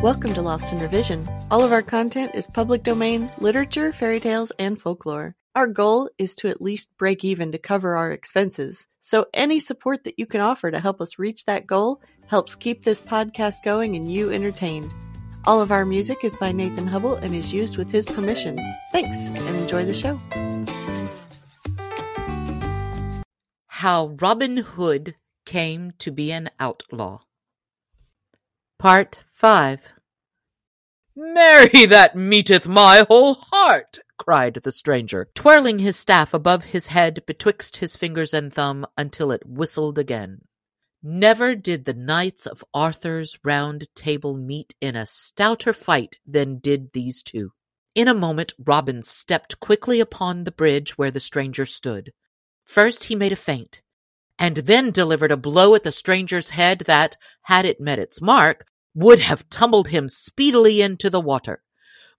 Welcome to Lost in Revision. All of our content is public domain, literature, fairy tales, and folklore. Our goal is to at least break even to cover our expenses. So any support that you can offer to help us reach that goal helps keep this podcast going and you entertained. All of our music is by Nathan Hubble and is used with his permission. Thanks and enjoy the show. How Robin Hood Came to be an Outlaw. Part 5 Marry, that meeteth my whole heart, cried the stranger, twirling his staff above his head betwixt his fingers and thumb until it whistled again. Never did the knights of Arthur's round table meet in a stouter fight than did these two. In a moment Robin stepped quickly upon the bridge where the stranger stood. First he made a feint, and then delivered a blow at the stranger's head that, had it met its mark, would have tumbled him speedily into the water.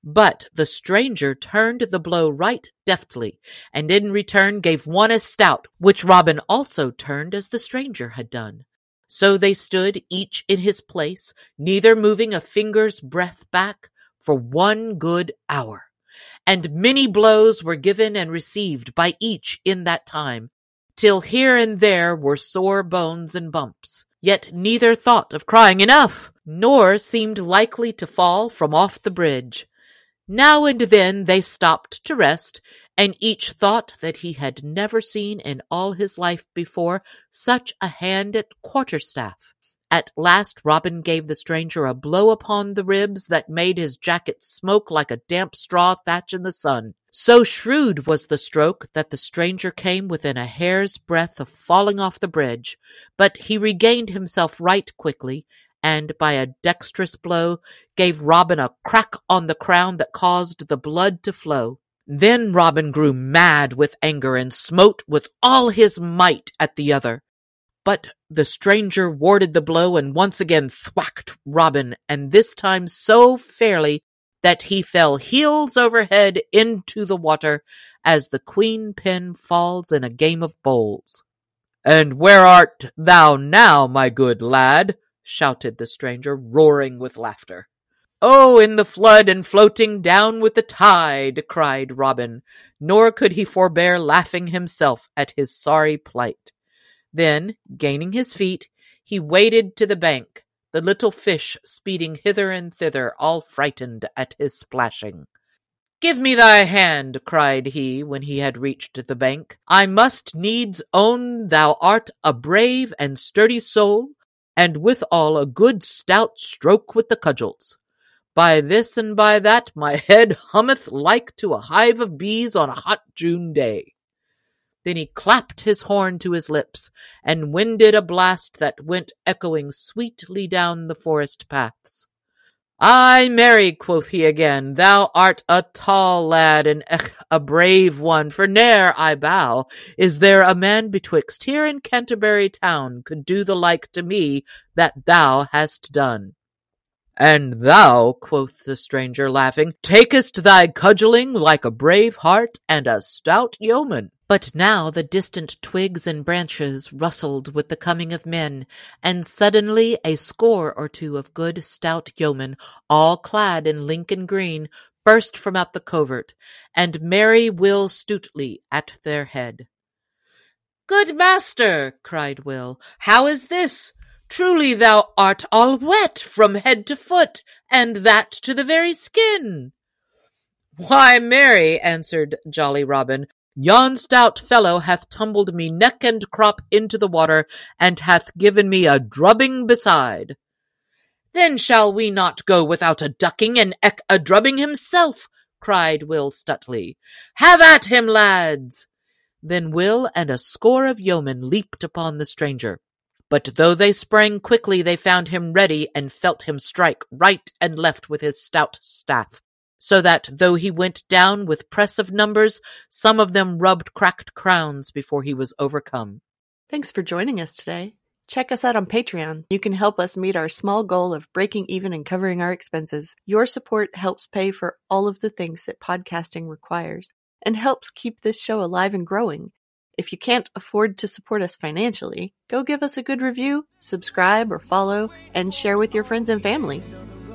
But the stranger turned the blow right deftly, and in return gave one as stout, which Robin also turned as the stranger had done. So they stood each in his place, neither moving a finger's breadth back, for one good hour. And many blows were given and received by each in that time, till here and there were sore bones and bumps. Yet neither thought of crying enough, nor seemed likely to fall from off the bridge. Now and then they stopped to rest, and each thought that he had never seen in all his life before such a hand at quarterstaff. At last Robin gave the stranger a blow upon the ribs that made his jacket smoke like a damp straw thatch in the sun. So shrewd was the stroke that the stranger came within a hair's breadth of falling off the bridge, but he regained himself right quickly, and by a dexterous blow gave Robin a crack on the crown that caused the blood to flow. Then Robin grew mad with anger and smote with all his might at the other. But the stranger warded the blow and once again thwacked Robin, and this time so fairly that he fell heels over head into the water as the queen pin falls in a game of bowls. And where art thou now, my good lad? Shouted the stranger, roaring with laughter. Oh, in the flood and floating down with the tide, cried Robin, nor could he forbear laughing himself at his sorry plight. Then, gaining his feet, he waded to the bank, the little fish speeding hither and thither, all frightened at his splashing. Give me thy hand, cried he, when he had reached the bank. I must needs own thou art a brave and sturdy soul, and withal a good stout stroke with the cudgels. By this and by that my head hummeth like to a hive of bees on a hot June day. Then he clapped his horn to his lips, and winded a blast that went echoing sweetly down the forest paths. Ay, marry, quoth he again, thou art a tall lad, and ech, a brave one, for ne'er, I bow, is there a man betwixt here and Canterbury town could do the like to me that thou hast done. And thou, quoth the stranger, laughing, takest thy cudgelling like a brave heart and a stout yeoman. But now the distant twigs and branches rustled with the coming of men, and suddenly a score or two of good stout yeomen, all clad in Lincoln green, burst from out the covert, and merry Will Stutely at their head. Good master, cried Will, how is this? Truly thou art all wet from head to foot, and that to the very skin. Why, marry, answered jolly Robin, Yon stout fellow hath tumbled me neck and crop into the water, and hath given me a drubbing beside. Then shall we not go without a ducking and eke a drubbing himself, cried Will Stutely. Have at him, lads! Then Will and a score of yeomen leaped upon the stranger. But though they sprang quickly, they found him ready and felt him strike right and left with his stout staff so that though he went down with press of numbers, some of them rubbed cracked crowns before he was overcome. Thanks for joining us today. Check us out on Patreon. You can help us meet our small goal of breaking even and covering our expenses. Your support helps pay for all of the things that podcasting requires and helps keep this show alive and growing. If you can't afford to support us financially, go give us a good review, subscribe or follow, and share with your friends and family.